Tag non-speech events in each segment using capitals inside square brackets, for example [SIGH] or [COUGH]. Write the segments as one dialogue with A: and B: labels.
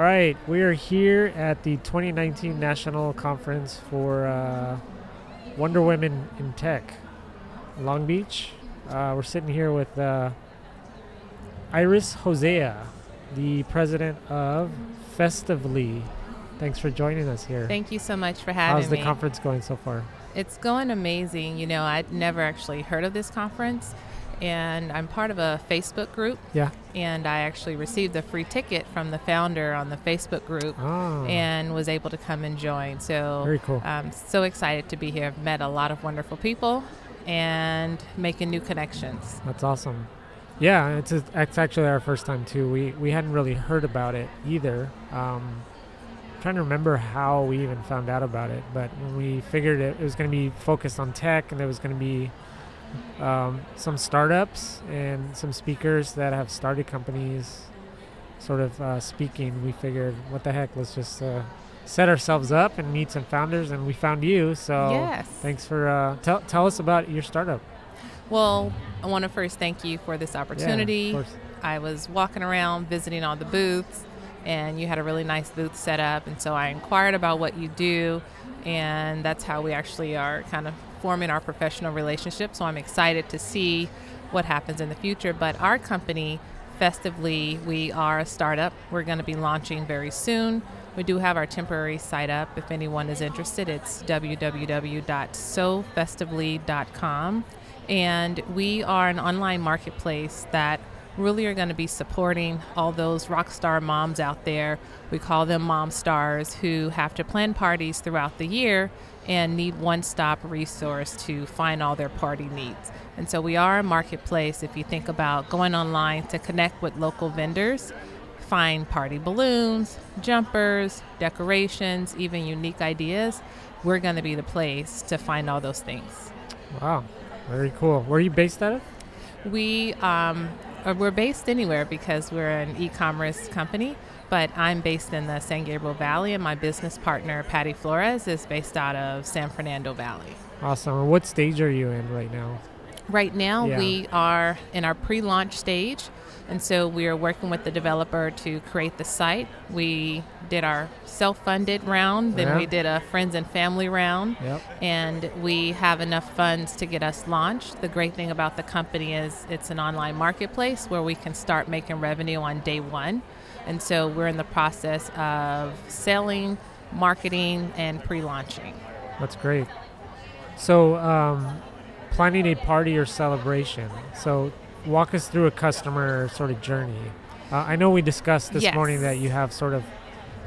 A: All right, we are here at the 2019 National Conference for uh, Wonder Women in Tech, Long Beach. Uh, we're sitting here with uh, Iris Hosea, the president of Festively. Thanks for joining us here.
B: Thank you so much for having us.
A: How's the
B: me.
A: conference going so far?
B: It's going amazing. You know, I'd never actually heard of this conference, and I'm part of a Facebook group,
A: Yeah.
B: and I actually received a free ticket from the founder on the Facebook group.
A: Oh,
B: And was able to come and join. So
A: Very cool.
B: I'm so excited to be here. I've met a lot of wonderful people and making new connections.
A: that's awesome. Yeah, it's a, it's actually our first time too. We we hadn't really heard about it either. Um, trying to remember how we even found out about it, but when we figured it, it was going to be focused on tech and there was going to be um, some startups and some speakers that have started companies sort of uh, speaking, we figured, what the heck, let's just uh, set ourselves up and meet some founders, and we found you. So
B: Yes.
A: thanks for uh, tell tell us about your startup.
B: Well, I want to first thank you for this opportunity.
A: Yeah, of course.
B: I was walking around visiting all the booths, and you had a really nice booth set up. And so I inquired about what you do, and that's how we actually are kind of forming our professional relationship. So I'm excited to see what happens in the future. But our company, Festively, we are a startup. We're going to be launching very soon. We do have our temporary site up. If anyone is interested, it's www.sofestively.com. And we are an online marketplace that really are going to be supporting all those rock star moms out there. We call them mom stars who have to plan parties throughout the year and need one stop resource to find all their party needs. And so we are a marketplace if you think about going online to connect with local vendors, find party balloons, jumpers, decorations, even unique ideas. We're going to be the place to find all those things.
A: Wow, very cool. Where are you based out of?
B: We um, uh, we're based anywhere because we're an e-commerce company, but I'm based in the San Gabriel Valley, and my business partner Patty Flores is based out of San Fernando Valley.
A: Awesome. What stage are you in right now?
B: Right now,
A: Yeah.
B: we are in our pre-launch stage, and so we are working with the developer to create the site. We did our self-funded round, then
A: Yeah.
B: we did a friends and family round,
A: Yep.
B: and we have enough funds to get us launched. The great thing about the company is it's an online marketplace where we can start making revenue on day one. And so we're in the process of selling, marketing, and pre launching.
A: That's great. So, um, planning a party or celebration. So, walk us through a customer sort of journey. Uh, I know we discussed this
B: Yes.
A: morning that you have sort of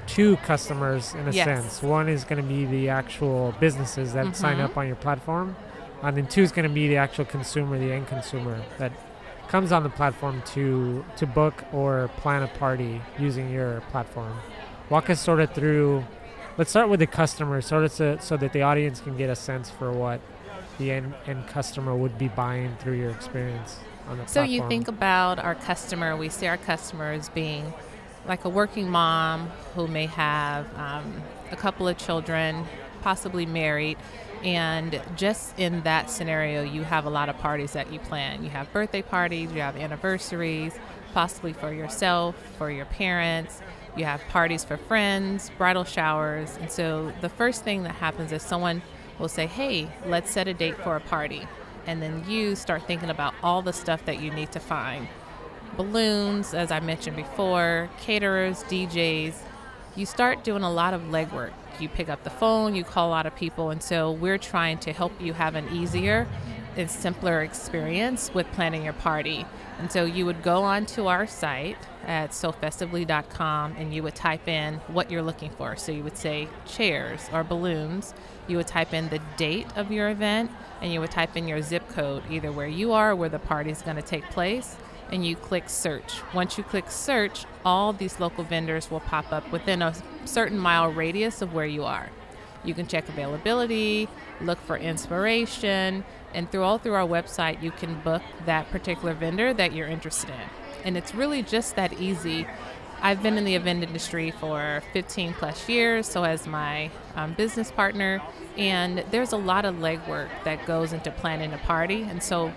A: two customers in a
B: Yes.
A: sense. One is going to be the actual businesses that sign
B: Mhm.
A: up on your platform, and then two is going to be the actual consumer, the end consumer that comes on the platform to to book or plan a party using your platform. Walk us sort of through. Let's start with the customer, sort of so, so that the audience can get a sense for what the end, end customer would be buying through your experience on the
B: So
A: platform.
B: So you think about our customer, we see our customer as being like a working mom who may have um, a couple of children, possibly married, and just in that scenario, you have a lot of parties that you plan. You have birthday parties, you have anniversaries, possibly for yourself, for your parents. You have parties for friends, bridal showers. And so the first thing that happens is someone will say, Hey, let's set a date for a party. And then you start thinking about all the stuff that you need to find balloons, as I mentioned before, caterers, DJs. You start doing a lot of legwork. You pick up the phone, you call a lot of people, and so we're trying to help you have an easier and simpler experience with planning your party. And so you would go onto our site at sofestively.com and you would type in what you're looking for. So you would say chairs or balloons. You would type in the date of your event and you would type in your zip code, either where you are or where the party is going to take place and you click search. Once you click search, all these local vendors will pop up within a certain mile radius of where you are. You can check availability, look for inspiration, and through all through our website, you can book that particular vendor that you're interested in. And it's really just that easy. I've been in the event industry for 15 plus years, so has my um, business partner, and there's a lot of legwork that goes into planning a party. And so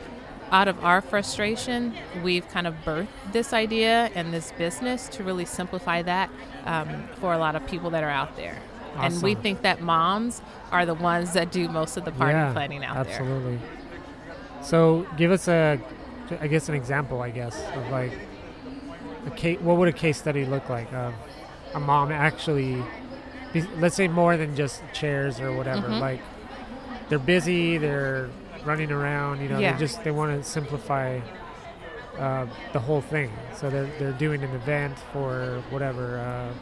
B: out of our frustration, we've kind of birthed this idea and this business to really simplify that um, for a lot of people that are out there.
A: Awesome.
B: And we think that moms are the ones that do most of the party
A: yeah,
B: planning out there.
A: absolutely. So give us a, I guess, an example, I guess, of like a case. What would a case study look like of a mom actually, let's say more than just chairs or whatever.
B: Mhm.
A: Like they're busy, they're running around. You know,
B: Yeah.
A: they just they want to simplify uh, the whole thing. So they're they're doing an event for whatever. Uh,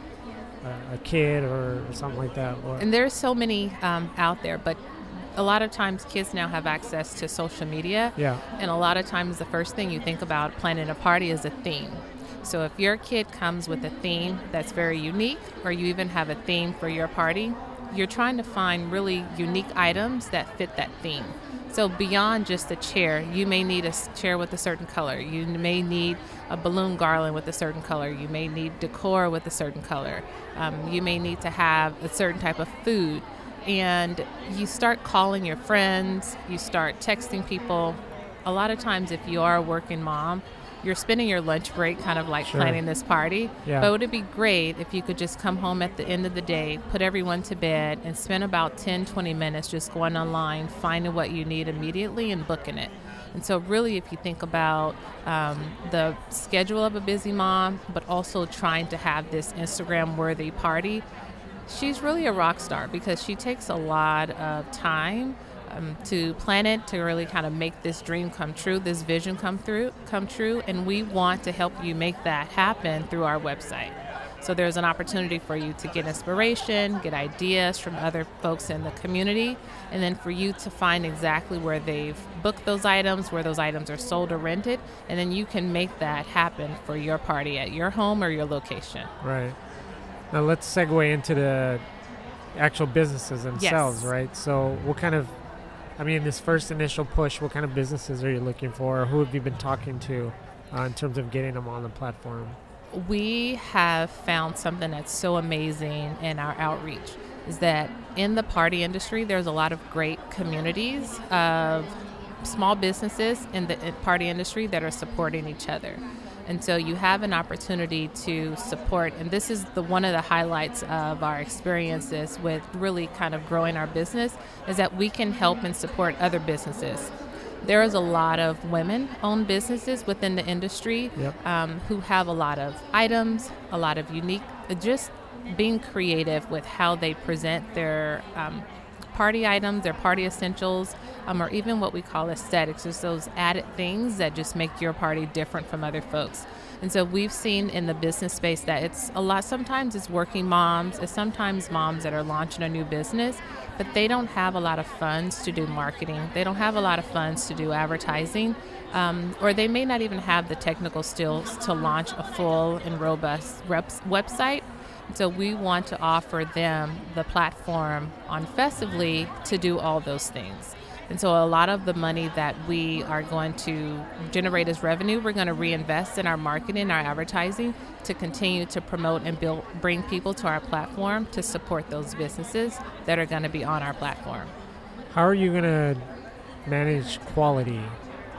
A: a- kid or something like that. Or.
B: And there's so many um, out there, but a lot of times kids now have access to social media.
A: yeah,
B: And a lot of times, the first thing you think about planning a party is a theme. So, if your kid comes with a theme that's very unique, or you even have a theme for your party, you're trying to find really unique items that fit that theme. So, beyond just a chair, you may need a chair with a certain color. You may need a balloon garland with a certain color. You may need decor with a certain color. Um, you may need to have a certain type of food and you start calling your friends, you start texting people. A lot of times, if you are a working mom, you're spending your lunch break kind of like
A: Sure.
B: planning this party.
A: Yeah.
B: But would it be great if you could just come home at the end of the day, put everyone to bed, and spend about 10, 20 minutes just going online, finding what you need immediately, and booking it? And so, really, if you think about um, the schedule of a busy mom, but also trying to have this Instagram worthy party, she's really a rock star because she takes a lot of time um, to plan it to really kind of make this dream come true this vision come through come true and we want to help you make that happen through our website so there's an opportunity for you to get inspiration get ideas from other folks in the community and then for you to find exactly where they've booked those items where those items are sold or rented and then you can make that happen for your party at your home or your location
A: Right. Now let's segue into the actual businesses themselves,
B: Yes.
A: right? So, what kind of, I mean, this first initial push, what kind of businesses are you looking for? Or who have you been talking to uh, in terms of getting them on the platform?
B: we have found something that's so amazing in our outreach is that in the party industry there's a lot of great communities of small businesses in the party industry that are supporting each other and so you have an opportunity to support and this is the one of the highlights of our experiences with really kind of growing our business is that we can help and support other businesses there is a lot of women owned businesses within the industry
A: Yep.
B: um, who have a lot of items, a lot of unique, just being creative with how they present their um, party items, their party essentials, um, or even what we call aesthetics, just those added things that just make your party different from other folks. And so we've seen in the business space that it's a lot, sometimes it's working moms, it's sometimes moms that are launching a new business, but they don't have a lot of funds to do marketing. They don't have a lot of funds to do advertising, um, or they may not even have the technical skills to launch a full and robust reps website. So we want to offer them the platform on Festively to do all those things. And so a lot of the money that we are going to generate as revenue, we're going to reinvest in our marketing, our advertising to continue to promote and build, bring people to our platform to support those businesses that are going to be on our platform.
A: How are you going to manage quality?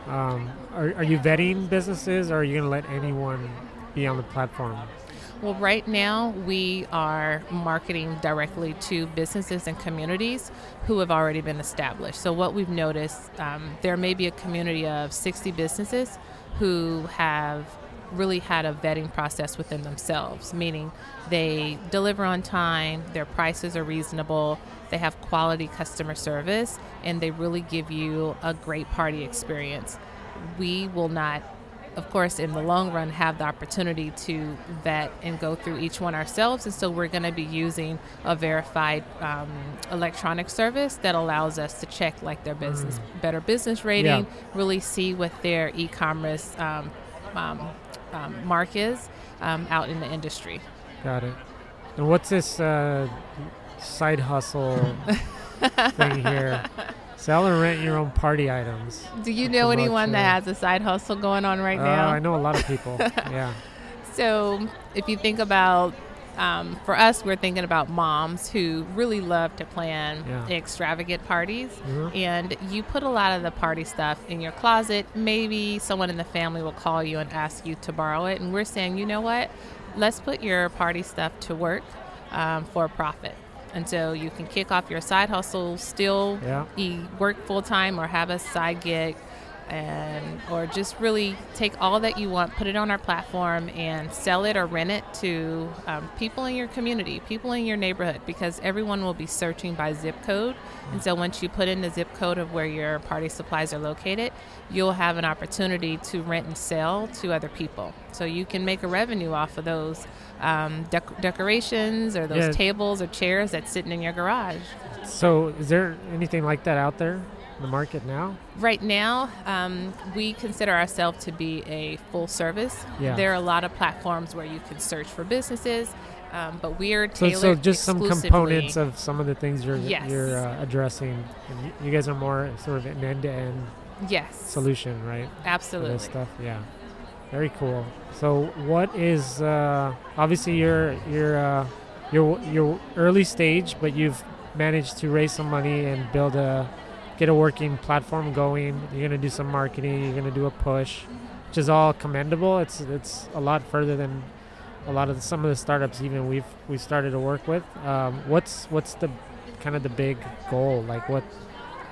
A: Um, are, are you vetting businesses or are you going to let anyone be on the platform?
B: Well, right now we are marketing directly to businesses and communities who have already been established. So, what we've noticed, um, there may be a community of 60 businesses who have really had a vetting process within themselves, meaning they deliver on time, their prices are reasonable, they have quality customer service, and they really give you a great party experience. We will not of course, in the long run, have the opportunity to vet and go through each one ourselves. And so we're going to be using a verified um, electronic service that allows us to check like their business, better business rating, really see what their e-commerce um, um, um, mark is um, out in the industry.
A: Got it. And what's this uh, side hustle [LAUGHS] thing here? Sell or rent your own party items.
B: Do you know anyone that has a side hustle going on right
A: Uh,
B: now?
A: I know a lot of people. [LAUGHS] yeah.
B: So, if you think about um, for us, we're thinking about moms who really love to plan
A: Yeah.
B: extravagant parties.
A: Mhm.
B: And you put a lot of the party stuff in your closet. Maybe someone in the family will call you and ask you to borrow it. And we're saying, you know what? Let's put your party stuff to work um, for profit. And so you can kick off your side hustle, still
A: Yeah.
B: e- work full time or have a side gig and or just really take all that you want put it on our platform and sell it or rent it to um, people in your community people in your neighborhood because everyone will be searching by zip code. And so once you put in the zip code of where your party supplies are located you'll have an opportunity to rent and sell to other people. So you can make a revenue off of those um, dec- decorations or those
A: Yeah.
B: tables or chairs that's sitting in your garage.
A: So, is there anything like that out there the market now?
B: Right now, um, we consider ourselves to be a full service.
A: Yeah.
B: There are a lot of platforms where you can search for businesses, um, but we are
A: So, so just some components of some of the things you're
B: Yes.
A: you're uh, addressing. And you, guys are more sort of an end-to-end
B: yes,
A: solution, right? for
B: absolutely.
A: this stuff. Yeah, very cool. So, what is uh, obviously your your uh, your your early stage, but you've managed to raise some money and build a get a working platform going. You're gonna do some marketing. You're gonna do a push, which is all commendable. It's it's a lot further than a lot of the, some of the startups even we've we started to work with. Um, what's what's the kind of the big goal? Like what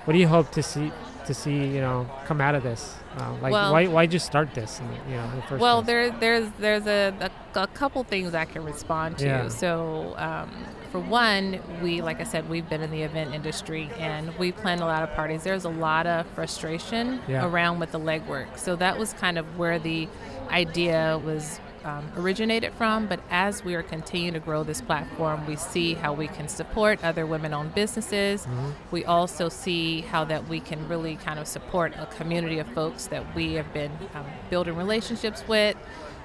A: what do you hope to see to see you know come out of this? Uh, like
B: Well-
A: why why just start this? In, you know, the first
B: Well,
A: place?
B: there, there's there's a, a, a couple things I can respond to.
A: Yeah.
B: So, um, for one, we like I said, we've been in the event industry and we plan a lot of parties. There's a lot of frustration
A: Yeah.
B: around with the legwork. So that was kind of where the idea was um, originated from. But as we are continuing to grow this platform, we see how we can support other women-owned businesses.
A: Mhm.
B: We also see how that we can really kind of support a community of folks that we have been um, building relationships with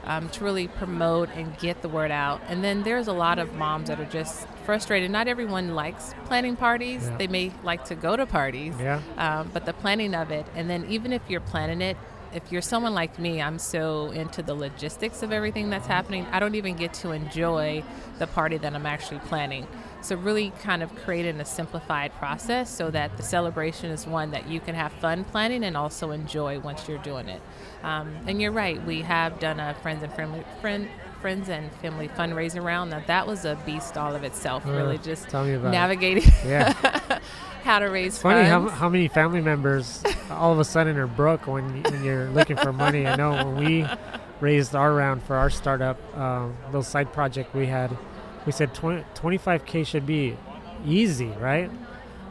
B: um, to really promote and get the word out. And then there's a lot of moms that are just frustrated. Not everyone likes planning parties.
A: Yeah.
B: They may like to go to parties,
A: Yeah.
B: um, but the planning of it, and then even if you're planning it, if you're someone like me, I'm so into the logistics of everything that's happening, I don't even get to enjoy the party that I'm actually planning. So, really kind of creating a simplified process so that the celebration is one that you can have fun planning and also enjoy once you're doing it. Um, and you're right, we have done a friends and family friend. Friends and family fundraiser round. Now that was a beast all of itself.
A: Uh,
B: really, just
A: tell me about it.
B: navigating
A: Yeah. [LAUGHS]
B: how to raise
A: It's funny how, how many family members [LAUGHS] all of a sudden are broke when, when you're looking for money. I know when we raised our round for our startup, um, little side project we had, we said 20, 25K should be easy, right?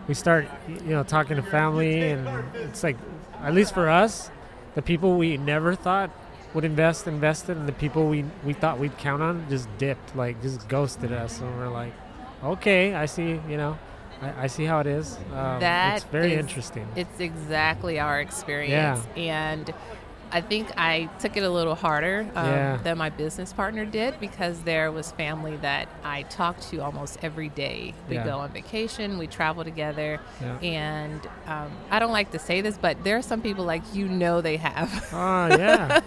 A: We start, you know, talking to family, and it's like, at least for us, the people we never thought would invest invested, and the people we, we thought we'd count on just dipped, like just ghosted us, and we're like, okay, I see, you know. I, I see how it is. Um,
B: That
A: it's very
B: is-
A: interesting.
B: It's exactly our experience. yeah. And I think I took it a little harder um,
A: Yeah.
B: than my business partner did because there was family that I talked to almost every day. We
A: Yeah.
B: go on vacation, we travel together,
A: Yeah.
B: and um, I don't like to say this, but there are some people like you know they have.
A: Oh yeah,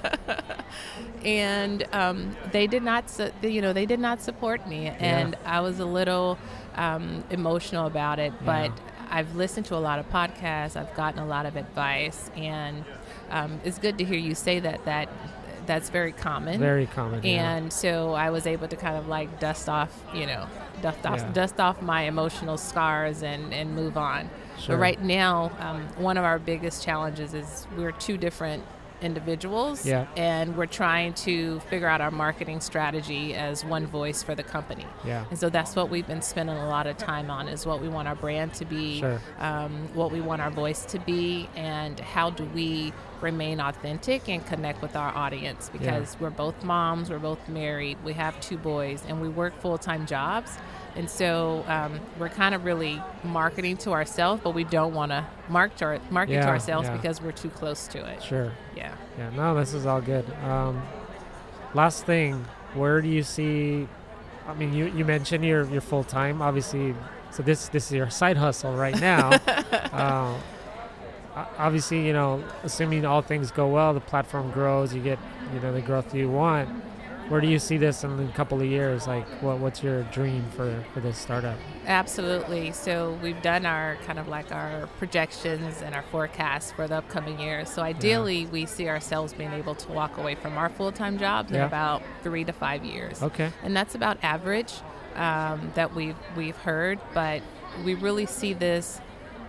A: [LAUGHS]
B: and um, they did not, su- you know, they did not support me, and I was a little um, emotional about it. But. I've listened to a lot of podcasts, I've gotten a lot of advice, and um, it's good to hear you say that. That that's very common.
A: very common. yeah.
B: and so I was able to kind of like dust off, you know, dust off,
A: Yeah.
B: dust off my emotional scars and, and move on.
A: Sure.
B: But right now, um, one of our biggest challenges is we're two different individuals.
A: Yeah.
B: and we're trying to figure out our marketing strategy as one voice for the company.
A: Yeah,
B: and so that's what we've been spending a lot of time on is what we want our brand to be
A: Sure.
B: um, what we want our voice to be and how do we remain authentic and connect with our audience. Because we're both moms we're both married we have two boys and we work full-time jobs and so um, we're kind of really marketing to ourselves but we don't want to market to, our, market to ourselves
A: yeah.
B: because we're too close to it
A: sure.
B: yeah
A: Yeah, no, this is all good. Um, last thing, where do you see? I mean, you, you mentioned you're you're full time, obviously. So this this is your side hustle right now. [LAUGHS] uh, obviously, you know, assuming all things go well, the platform grows, you get you know the growth you want. Where do you see this in a couple of years? Like, what what's your dream for for this startup?
B: Absolutely. So we've done our kind of like our projections and our forecasts for the upcoming years. So ideally, yeah. we see ourselves being able to walk away from our full time jobs yeah. in about three to five years.
A: Okay.
B: And that's about average um, that we've we've heard, but we really see this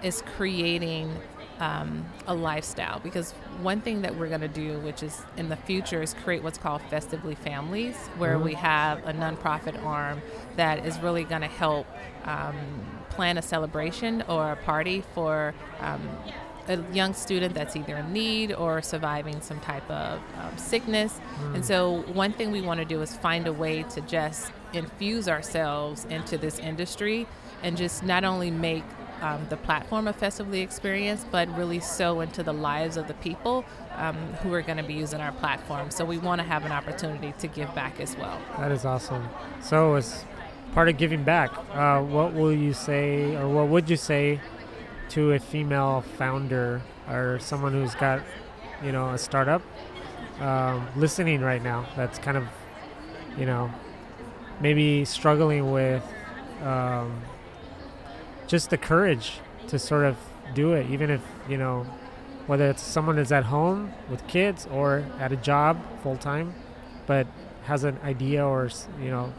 B: as creating um, a lifestyle because one thing that we're going to do, which is in the future, is create what's called Festively Families, where mm-hmm. we have a nonprofit arm that is really going to help um, plan a celebration or a party for um, a young student that's either in need or surviving some type of um, sickness. Mm. And so, one thing we want to do is find a way to just infuse ourselves into this industry and just not only make um, the platform of Festively Experience, but really sow into the lives of the people um, who are going to be using our platform. So we want to have an opportunity to give back as well.
A: That is awesome. So as part of giving back, uh, what will you say, or what would you say to a female founder or someone who's got, you know, a startup um, listening right now that's kind of, you know, maybe struggling with um, just the courage to sort of do it, even if you know whether it's someone that's at home with kids or at a job full time, but has an idea or you know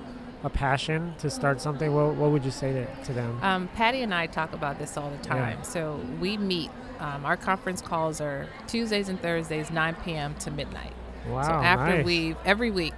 A: a passion to start something. What, what would you say to, to them?
B: Um, Patty and I talk about this all the time. Yeah. So we meet. Um, our conference calls are Tuesdays and Thursdays, 9 p.m. to midnight.
A: Wow!
B: So after
A: nice.
B: we every week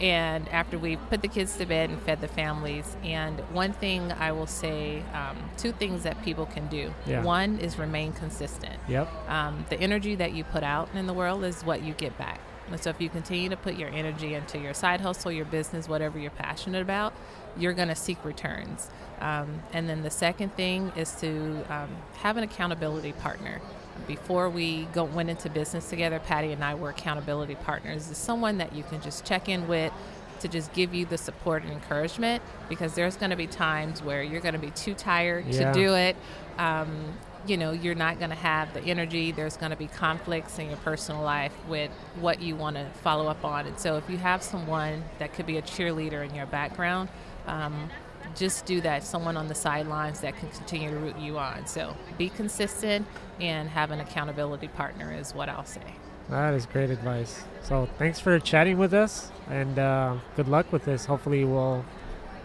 B: and after we put the kids to bed and fed the families. And one thing I will say, um, two things that people can do.
A: Yeah.
B: One is remain consistent.
A: Yep.
B: Um, the energy that you put out in the world is what you get back. And so if you continue to put your energy into your side hustle, your business, whatever you're passionate about, you're going to seek returns. Um, and then the second thing is to um, have an accountability partner before we go, went into business together, Patty and I were accountability partners. Is someone that you can just check in with to just give you the support and encouragement because there's going to be times where you're going to be too tired
A: yeah.
B: to do it. Um, you know, you're not going to have the energy. There's going to be conflicts in your personal life with what you want to follow up on. And so, if you have someone that could be a cheerleader in your background, um, just do that. Someone on the sidelines that can continue to root you on. So be consistent and have an accountability partner, is what I'll say.
A: That is great advice. So thanks for chatting with us and uh, good luck with this. Hopefully, we'll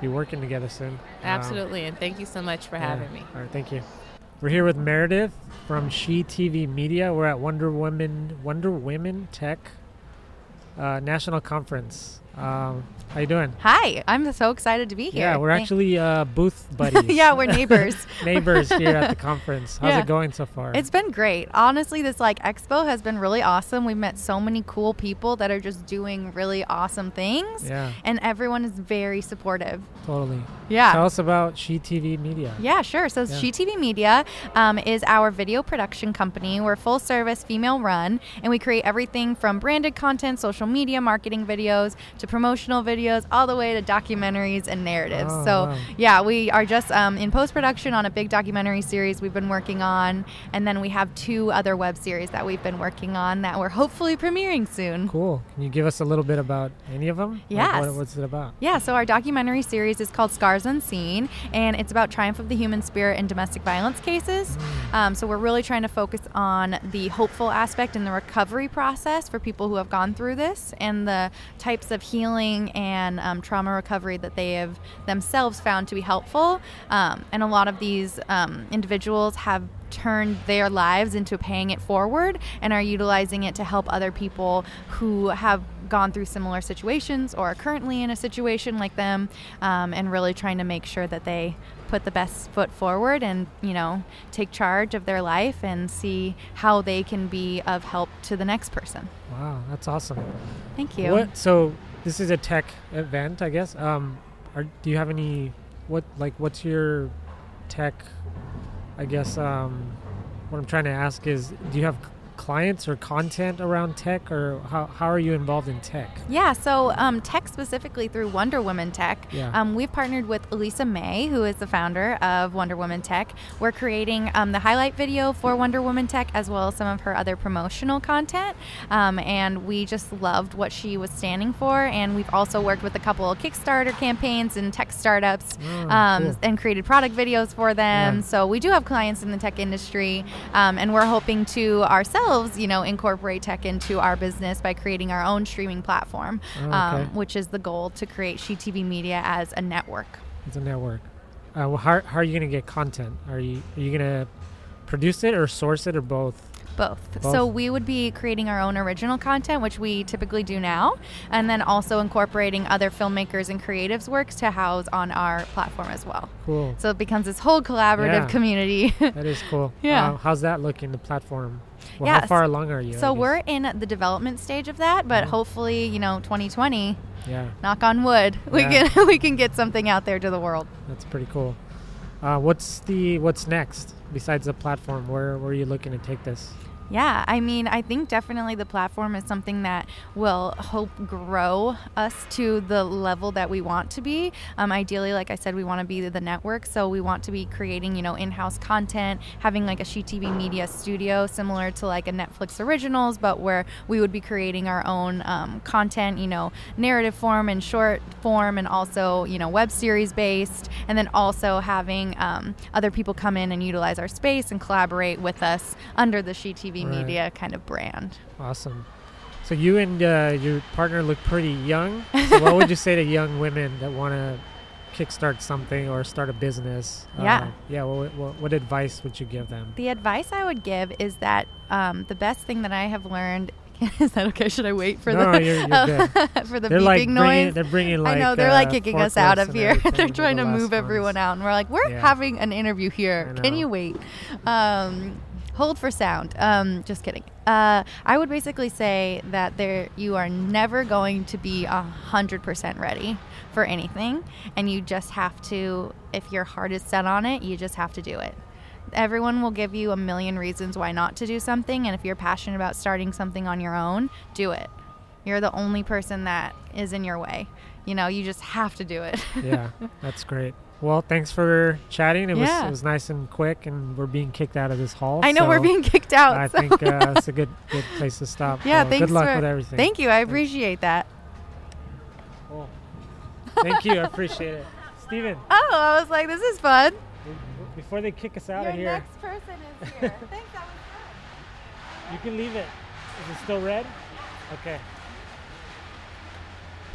A: be working together soon.
B: Absolutely. Um, and thank you so much for
A: yeah.
B: having me.
A: All right. Thank you. We're here with Meredith from She TV Media. We're at Wonder Women Wonder Women Tech uh, National Conference. Um, how you doing?
C: Hi, I'm so excited to be here.
A: Yeah, we're actually uh, booth [LAUGHS] buddies.
C: yeah, we're neighbors. [LAUGHS]
A: neighbors here at the [LAUGHS] conference. How's yeah. it going so far?
C: It's been great. Honestly, this like expo has been really awesome. We've met so many cool people that are just doing really awesome things.
A: Yeah.
C: And everyone is very supportive.
A: Totally.
C: Yeah.
A: Tell us about She TV Media.
C: Yeah, sure. So yeah. She TV Media um, is our video production company. We're full service, female run, and we create everything from branded content, social media, marketing videos, to promotional videos, all the way to documentaries and narratives. Oh, so, wow. yeah, we are just um, in post production on a big documentary series we've been working on. And then we have two other web series that we've been working on that we're hopefully premiering soon.
A: Cool. Can you give us a little bit about any of them?
C: Yes.
A: Like what, what's it about?
C: Yeah, so our documentary series is called Scars Unseen, and it's about triumph of the human spirit in domestic violence cases. Mm. Um, so, we're really trying to focus on the hopeful aspect and the recovery process for people who have gone through this and the types of healing and um, trauma recovery that they have themselves found to be helpful. Um, and a lot of these um, individuals have turned their lives into paying it forward and are utilizing it to help other people who have gone through similar situations or are currently in a situation like them um, and really trying to make sure that they put the best foot forward and you know take charge of their life and see how they can be of help to the next person.
A: Wow that's awesome.
C: Thank you.
A: What so this is a tech event, I guess. Um, are, do you have any what like what's your tech? I guess um, what I'm trying to ask is, do you have clients or content around tech, or how, how are you involved in tech?
C: Yeah, so um, tech specifically through Wonder Woman Tech.
A: Yeah.
C: Um, we've partnered with Elisa May, who is the founder of Wonder Woman Tech. We're creating um, the highlight video for Wonder Woman Tech as well as some of her other promotional content. Um, and we just loved what she was standing for. And we've also worked with a couple of Kickstarter campaigns and tech startups
A: Oh,
C: um,
A: cool.
C: and created product videos for them.
A: Yeah.
C: So we do have clients in the tech industry, um, and we're hoping to ourselves, you know, incorporate tech into our business by creating our own streaming platform,
A: Oh, okay.
C: um, which is the goal to create She TV Media as a network.
A: It's a network. Uh, well, how, how are you going to get content? Are you are you going to produce it or source it or both?
C: Both.
A: Both?
C: So we would be creating our own original content, which we typically do now, and then also incorporating other filmmakers and creatives' works to house on our platform as well.
A: Cool.
C: So it becomes this whole collaborative
A: Yeah.
C: community. [LAUGHS]
A: That is cool.
C: Yeah.
A: Uh, how's that looking, the platform? Well,
C: Yeah,
A: how far along are you?
C: So we're in the development stage of that, but
A: Mhm.
C: hopefully, you know, 2020,
A: Yeah,
C: knock on wood, [LAUGHS] we
A: Yeah.
C: can [LAUGHS] we can get something out there to the world.
A: that's pretty cool. Uh, what's the what's next besides the platform? Where are you looking to take this?
C: Yeah, I mean, I think definitely the platform is something that will help grow us to the level that we want to be. Um, ideally, like I said, we want to be the network, so we want to be creating, you know, in-house content, having like a She TV media studio similar to like a Netflix originals, but where we would be creating our own um, content, you know, narrative form and short form, and also, you know, web series based, and then also having um, other people come in and utilize our space and collaborate with us under the She TV
A: Right.
C: media kind of brand.
A: Awesome. So you and uh, your partner look pretty young. [LAUGHS] So what would you say to young women that want to kickstart something or start a business?
C: Yeah.
A: Uh, yeah. What, what, what advice would you give them?
C: The advice I would give is that um, the best thing that I have learned. [LAUGHS] Is that okay? Should I wait for
A: No,
C: the
A: you're- you're [LAUGHS]
C: for the
A: they're
C: beeping
A: like
C: noise?
A: bringing, they're bringing like
C: I know they're like
A: uh,
C: kicking us out of here. they're trying
A: the
C: to move everyone out, and we're like, we're
A: Yeah.
C: having an interview here. Can you wait? Um, hold for sound. Um, just kidding. Uh, I would basically say that there you are never going to be a hundred percent ready for anything, and you just have to. If your heart is set on it, you just have to do it. Everyone will give you a million reasons why not to do something, and if you're passionate about starting something on your own, do it. You're the only person that is in your way. You know, you just have to do it.
A: yeah, [LAUGHS] that's great. Well, thanks for chatting. It was it was nice and quick, and we're being kicked out of this hall.
C: I know we're being kicked out.
A: I
C: so-
A: think uh, [LAUGHS] it's a good good place to stop.
C: Yeah,
A: So
C: thanks
A: Good luck
C: for-
A: with everything.
C: Thank you. I appreciate that.
A: Cool. Thank you. I appreciate it. Steven,
C: Oh, I was like, this is fun.
A: before they kick us out
C: Your
A: of here, Your
C: next person is here. [LAUGHS] Thanks, that was
A: you can leave it. Is it still red? Okay.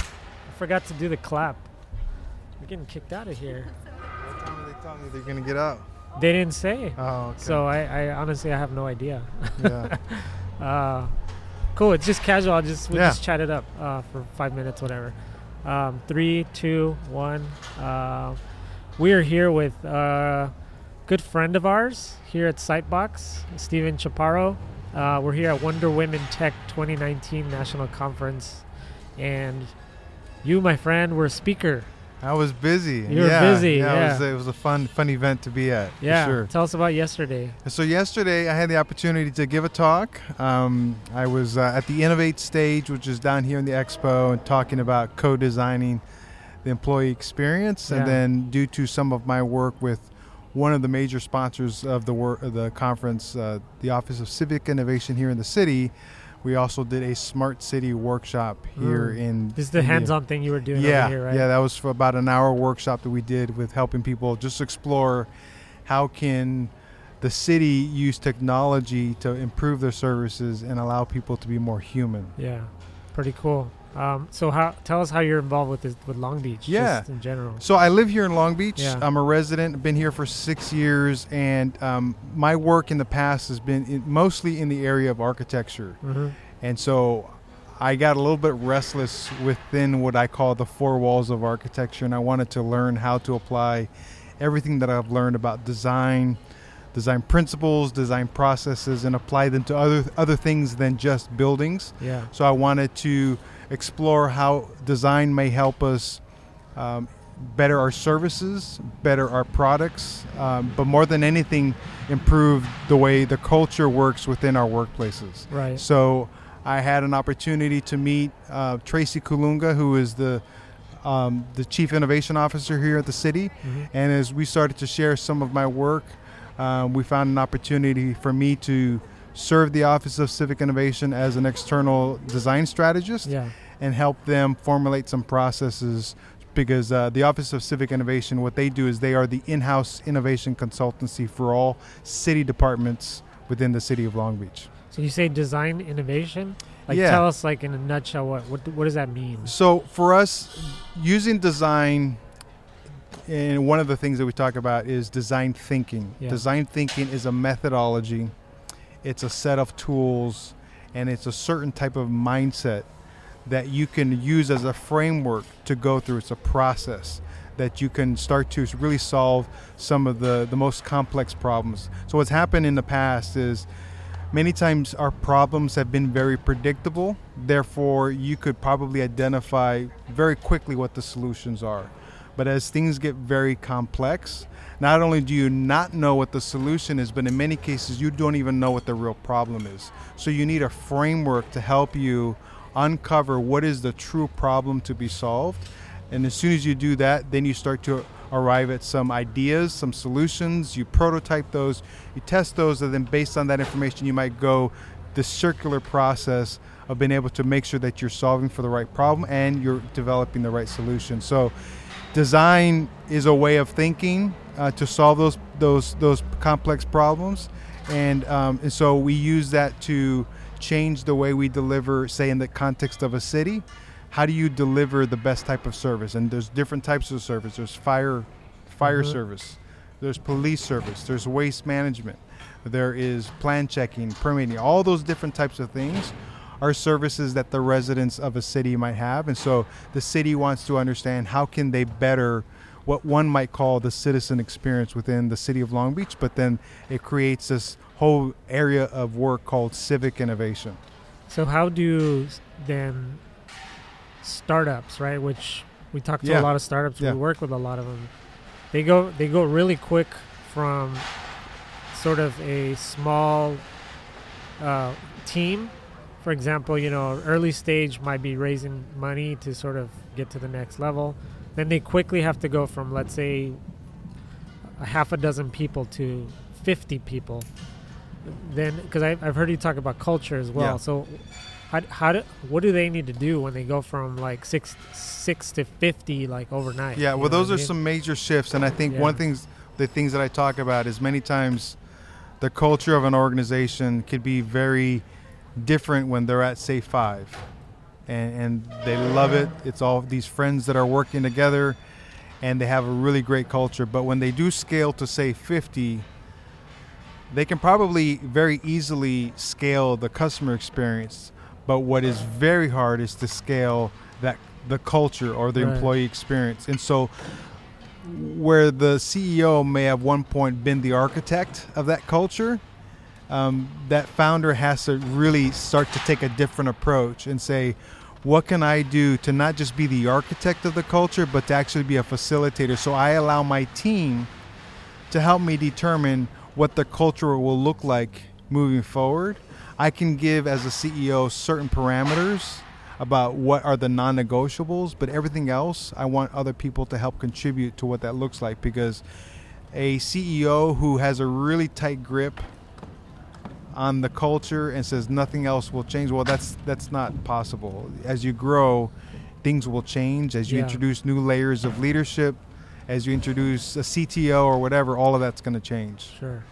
A: I forgot to do the clap. We're getting kicked out of here.
D: What time are they telling you they're gonna get out?
A: They didn't say.
D: Oh, okay.
A: So I, I honestly I have no idea.
D: yeah. [LAUGHS]
A: Uh, cool. It's just casual. I'll just we
D: Yeah.
A: just chat it up uh, for five minutes, whatever. Um, three, two, one. Uh, we are here with a good friend of ours here at Sitebox, Steven Chaparro. Uh, we're here at Wonder Women Tech 2019 National Conference, and you, my friend, were a speaker.
D: I was busy.
A: You were
D: yeah,
A: busy,
D: Yeah, It, was, it was a fun, fun event to be at. for
A: Yeah.
D: sure.
A: Tell us about yesterday.
D: So yesterday, I had the opportunity to give a talk. Um, I was uh, at the Innovate stage, which is down here in the expo, and talking about co-designing the employee experience.
A: Yeah.
D: And then, due to some of my work with one of the major sponsors of the wor- the conference, uh, the Office of Civic Innovation here in the city, we also did a smart city workshop here
A: Mm.
D: in.
A: This is the
D: in
A: hands-on thing you were doing
D: yeah,
A: over here, right?
D: Yeah, that was for about an hour workshop that we did with helping people just explore how can the city use technology to improve their services and allow people to be more human.
A: Yeah, pretty cool. Um, so how tell us how you're involved with this, with Long Beach,
D: Yeah.
A: just in general.
D: So I live here in Long Beach.
A: Yeah.
D: I'm a resident. I've been here for six years, and um, my work in the past has been in, mostly in the area of architecture.
A: hmm
D: And so I got a little bit restless within what I call the four walls of architecture, and I wanted to learn how to apply everything that I've learned about design, design principles, design processes, and apply them to other other things than just buildings.
A: Yeah,
D: So I wanted to explore how design may help us um, better our services, better our products, um, but more than anything, improve the way the culture works within our workplaces.
A: Right.
D: So I had an opportunity to meet uh, Tracy Colunga, who is the um, the chief innovation officer here at the city.
A: Mhm.
D: And as we started to share some of my work, um, we found an opportunity for me to serve the Office of Civic Innovation as an external design strategist
A: Yeah.
D: and help them formulate some processes because uh, the Office of Civic Innovation, what they do is they are the in-house innovation consultancy for all city departments within the city of Long Beach.
A: So you say design innovation? Like
D: Yeah.
A: tell us like in a nutshell what what, what does that mean?
D: So for us, using design, and one of the things that we talk about is design thinking.
A: Yeah.
D: Design thinking is a methodology, it's a set of tools, and it's a certain type of mindset that you can use as a framework to go through. It's a process that you can start to really solve some of the, the most complex problems. So what's happened in the past is many times our problems have been very predictable therefore you could probably identify very quickly what the solutions are but as things get very complex not only do you not know what the solution is but in many cases you don't even know what the real problem is. So you need a framework to help you uncover what is the true problem to be solved. And as soon as you do that then you start to arrive at some ideas, some solutions, you prototype those, you test those, and then based on that information, you might go the circular process of being able to make sure that you're solving for the right problem and you're developing the right solution. So, design is a way of thinking uh, to solve those those those complex problems, and um, and so we use that to change the way we deliver, say, in the context of a city. How do you deliver the best type of service? And there's different types of service. There's fire fire
A: Mhm.
D: service. There's police service. There's waste management. There is plan checking permitting all those different types of things are services that the residents of a city might have and so the city wants to understand how can they better what one might call the citizen experience within the city of long beach but then it creates this whole area of work called civic innovation
A: So how do then startups, right? Which we talk to
D: Yeah.
A: a lot of startups.
D: Yeah.
A: We work with a lot of them. They go they go really quick from sort of a small uh, team. For example, you know, early stage might be raising money to sort of get to the next level. Then they quickly have to go from let's say a half a dozen people to 50 people. Then, because I've heard you talk about culture as well.
D: Yeah.
A: So, how, how do what do they need to do when they go from like six six to 50 like overnight?
D: Yeah, well, those are
A: I mean?
D: some major shifts, and I think
A: Yeah.
D: one things, the things that I talk about is many times the culture of an organization could be very different when they're at say five, and and they love it. It's all these friends that are working together, and they have a really great culture. But when they do scale to say fifty, they can probably very easily scale the customer experience. But what is very hard is to scale that the culture or the
A: Right.
D: employee experience. And so where the CEO may have one point been the architect of that culture, um, that founder has to really start to take a different approach and say, what can I do to not just be the architect of the culture, but to actually be a facilitator? So I allow my team to help me determine what the culture will look like moving forward. I can give, as a CEO, certain parameters about what are the non negotiables, but everything else, I want other people to help contribute to what that looks like because a CEO who has a really tight grip on the culture and says nothing else will change, well, that's that's not possible. As you grow, things will change. As you
A: Yeah.
D: introduce new layers of leadership, as you introduce a CTO or whatever, all of that's going to change.
A: Sure.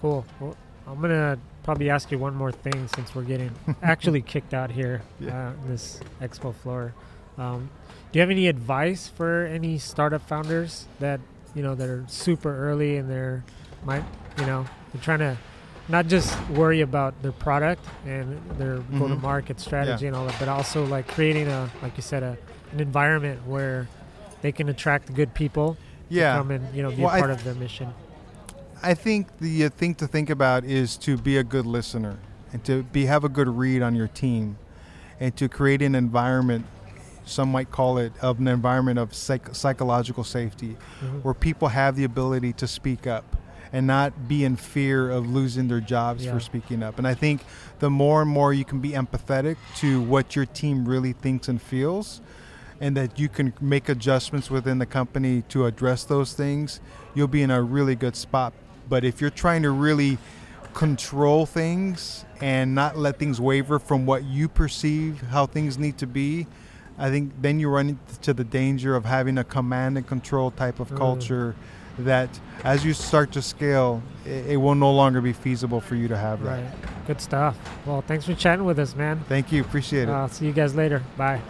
A: Cool. Well, I'm gonna probably ask you one more thing since we're getting [LAUGHS] actually kicked out here
D: Yeah.
A: uh, this expo floor. Um, do you have any advice for any startup founders that you know that are super early and they're might you know they're trying to not just worry about their product and their go-to-market strategy and all that, but also like creating a like you said a an environment where they can attract good people to
D: Yeah.
A: come and you know be
D: Well,
A: a part
D: th-
A: of their mission.
D: I think the uh, thing to think about is to be a good listener and to be have a good read on your team and to create an environment some might call it, of an environment of psych- psychological safety,
A: Mhm.
D: where people have the ability to speak up and not be in fear of losing their jobs
A: Yeah.
D: for speaking up. And I think the more and more you can be empathetic to what your team really thinks and feels, and that you can make adjustments within the company to address those things, you'll be in a really good spot. But if you're trying to really control things and not let things waver from what you perceive how things need to be, I think then you run into the danger of having a command and control type of
A: Mm.
D: That as you start to scale, it, it will no longer be feasible for you to have that.
A: Right. Good stuff. Well, thanks for chatting with us, man.
D: Thank you. Appreciate it.
A: I'll see you guys later. Bye.